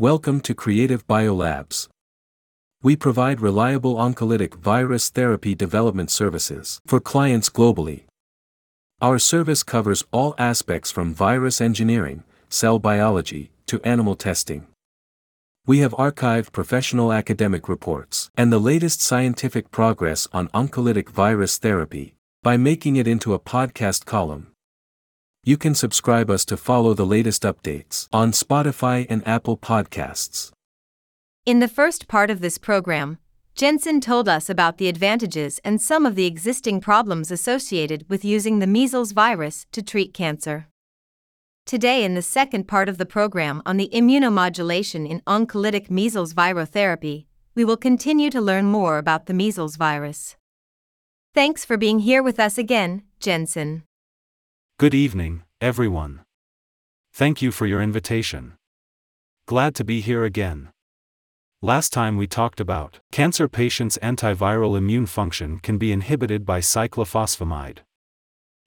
Welcome to Creative Biolabs. We provide reliable oncolytic virus therapy development services for clients globally. Our service covers all aspects from virus engineering, cell biology, to animal testing. We have archived professional academic reports and the latest scientific progress on oncolytic virus therapy by making it into a podcast column. You can subscribe us to follow the latest updates on Spotify and Apple Podcasts. In the first part of this program, Jensen told us about the advantages and some of the existing problems associated with using the measles virus to treat cancer. Today, in the second part of the program on the immunomodulation in oncolytic measles virotherapy, we will continue to learn more about the measles virus. Thanks for being here with us again, Jensen. Good evening, everyone. Thank you for your invitation. Glad to be here again. Last time we talked about cancer patients' antiviral immune function can be inhibited by cyclophosphamide.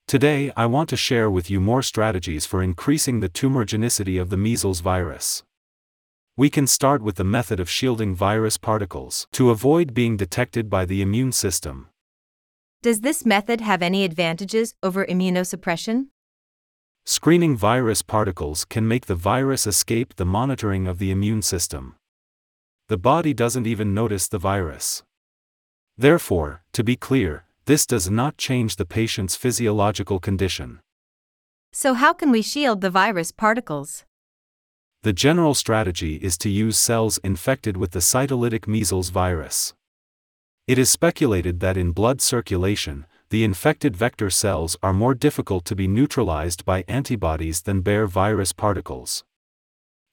Today I want to share with you more strategies for increasing the tumorigenicity of the measles virus. We can start with the method of shielding virus particles to avoid being detected by the immune system. Does this method have any advantages over immunosuppression? Screening virus particles can make the virus escape the monitoring of the immune system the body doesn't even notice the virus. Therefore, to be clear, this does not change the patient's physiological condition. So, how can we shield the virus particles? The general strategy is to use cells infected with the cytolytic measles virus. It is speculated that in blood circulation, the infected vector cells are more difficult to be neutralized by antibodies than bare virus particles.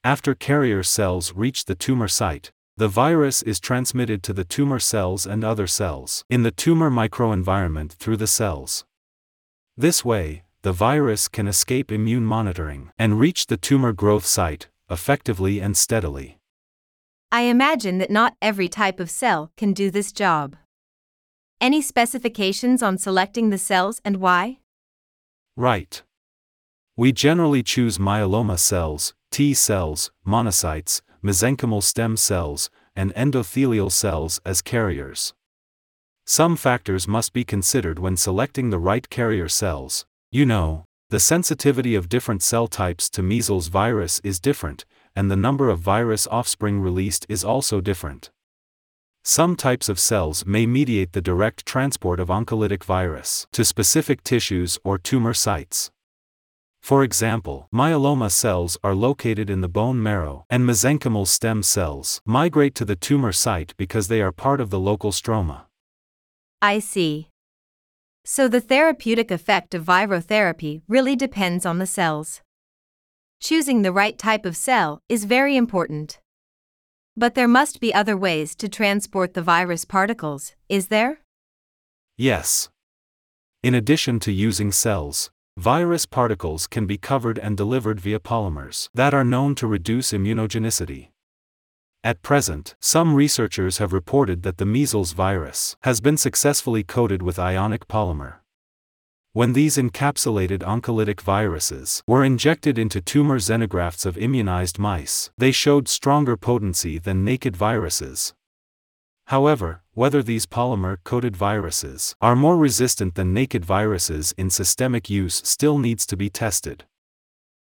After carrier cells reach the tumor site, the virus is transmitted to the tumor cells and other cells in the tumor microenvironment through the cells. This way, the virus can escape immune monitoring and reach the tumor growth site effectively and steadily. I imagine that not every type of cell can do this job. Any specifications on selecting the cells and why? Right. We generally choose myeloma cells, T cells, monocytes, mesenchymal stem cells, and endothelial cells as carriers. Some factors must be considered when selecting the right carrier cells. You know, the sensitivity of different cell types to measles virus is different, and the number of virus offspring released is also different. Some types of cells may mediate the direct transport of oncolytic virus to specific tissues or tumor sites. For example, myeloma cells are located in the bone marrow, and mesenchymal stem cells migrate to the tumor site because they are part of the local stroma. I see. So the therapeutic effect of virotherapy really depends on the cells. Choosing the right type of cell is very important. But there must be other ways to transport the virus particles, is there? Yes. In addition to using cells, Virus particles can be covered and delivered via polymers that are known to reduce immunogenicity. At present, some researchers have reported that the measles virus has been successfully coated with ionic polymer. When these encapsulated oncolytic viruses were injected into tumor xenografts of immunized mice, they showed stronger potency than naked viruses. However, whether these polymer coated viruses are more resistant than naked viruses in systemic use still needs to be tested.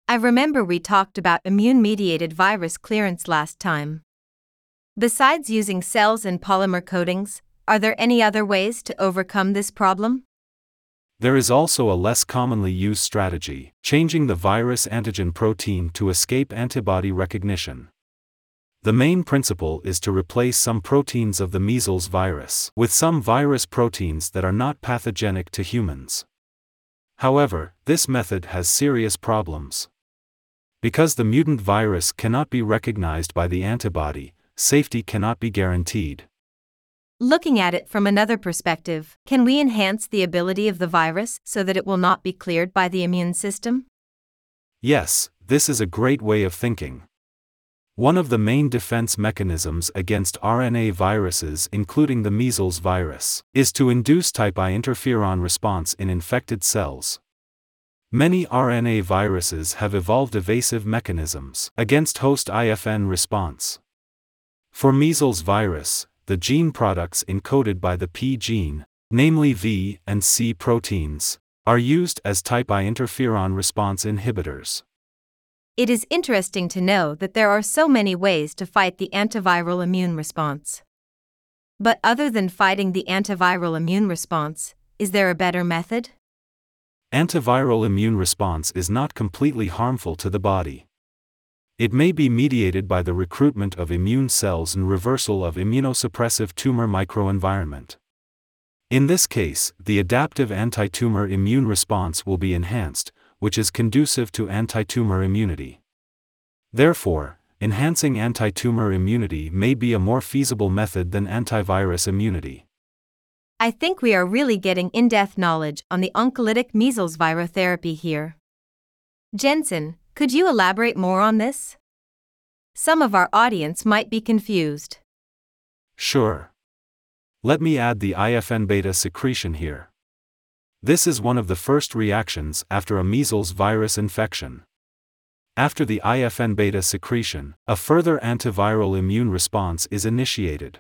I remember we talked about immune mediated virus clearance last time. Besides using cells and polymer coatings, are there any other ways to overcome this problem? There is also a less commonly used strategy, changing the virus antigen protein to escape antibody recognition. The main principle is to replace some proteins of the measles virus with some virus proteins that are not pathogenic to humans. However, this method has serious problems. Because the mutant virus cannot be recognized by the antibody, safety cannot be guaranteed. Looking at it from another perspective, can we enhance the ability of the virus so that it will not be cleared by the immune system? Yes, this is a great way of thinking. One of the main defense mechanisms against RNA viruses, including the measles virus, is to induce type I interferon response in infected cells. Many RNA viruses have evolved evasive mechanisms against host IFN response. For measles virus, the gene products encoded by the P gene, namely V and C proteins, are used as type I interferon response inhibitors. It is interesting to know that there are so many ways to fight the antiviral immune response. But other than fighting the antiviral immune response, is there a better method? Antiviral immune response is not completely harmful to the body. It may be mediated by the recruitment of immune cells and reversal of immunosuppressive tumor microenvironment. In this case, the adaptive anti-tumor immune response will be enhanced, which is conducive to anti-tumor immunity. Therefore, enhancing anti-tumor immunity may be a more feasible method than antivirus immunity. I think we are really getting in depth knowledge on the oncolytic measles virotherapy here. Jensen, could you elaborate more on this? Some of our audience might be confused. Sure. Let me add the IFN beta secretion here. This is one of the first reactions after a measles virus infection. After the IFN beta secretion, a further antiviral immune response is initiated.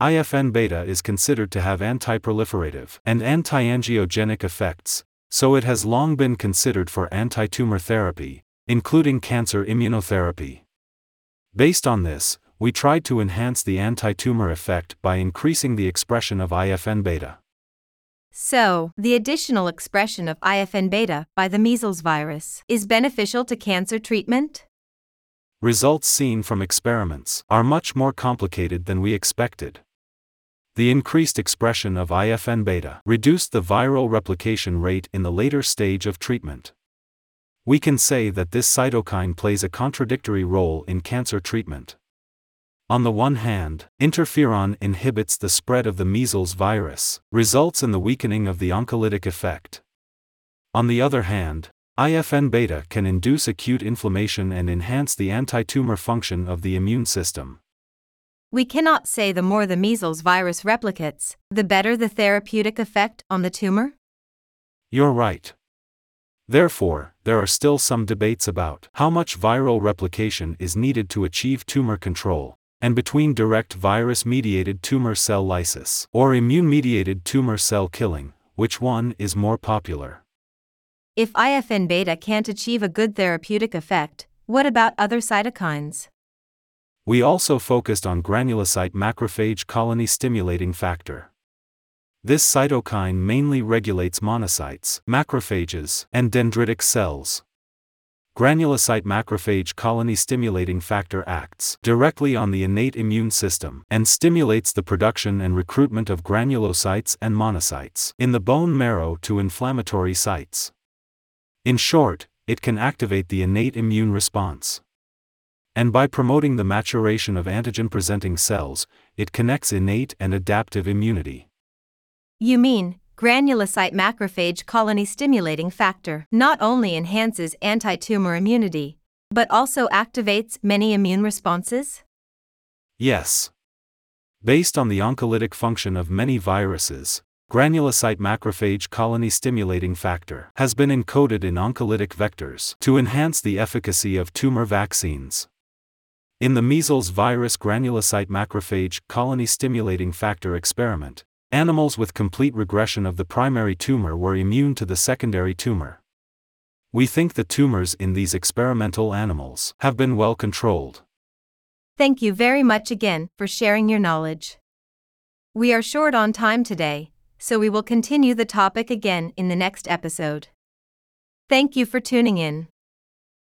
IFN beta is considered to have antiproliferative and antiangiogenic effects, so it has long been considered for antitumor therapy, including cancer immunotherapy. Based on this, we tried to enhance the antitumor effect by increasing the expression of IFN beta. So, the additional expression of IFN beta by the measles virus is beneficial to cancer treatment? Results seen from experiments are much more complicated than we expected. The increased expression of IFN beta reduced the viral replication rate in the later stage of treatment. We can say that this cytokine plays a contradictory role in cancer treatment. On the one hand, interferon inhibits the spread of the measles virus, results in the weakening of the oncolytic effect. On the other hand, IFN beta can induce acute inflammation and enhance the antitumor function of the immune system. We cannot say the more the measles virus replicates, the better the therapeutic effect on the tumor? You're right. Therefore, there are still some debates about how much viral replication is needed to achieve tumor control, and between direct virus mediated tumor cell lysis or immune mediated tumor cell killing, which one is more popular. If IFN beta can't achieve a good therapeutic effect, what about other cytokines? We also focused on granulocyte macrophage colony stimulating factor. This cytokine mainly regulates monocytes, macrophages, and dendritic cells granulocyte macrophage colony stimulating factor acts directly on the innate immune system and stimulates the production and recruitment of granulocytes and monocytes in the bone marrow to inflammatory sites. In short, it can activate the innate immune response. And by promoting the maturation of antigen presenting cells, it connects innate and adaptive immunity. You mean, granulocyte macrophage colony stimulating factor not only enhances anti-tumor immunity, but also activates many immune responses? Yes. Based on the oncolytic function of many viruses, granulocyte macrophage colony stimulating factor has been encoded in oncolytic vectors to enhance the efficacy of tumor vaccines. In the measles virus granulocyte macrophage colony stimulating factor experiment, Animals with complete regression of the primary tumor were immune to the secondary tumor. We think the tumors in these experimental animals have been well controlled. Thank you very much again for sharing your knowledge. We are short on time today, so we will continue the topic again in the next episode. Thank you for tuning in.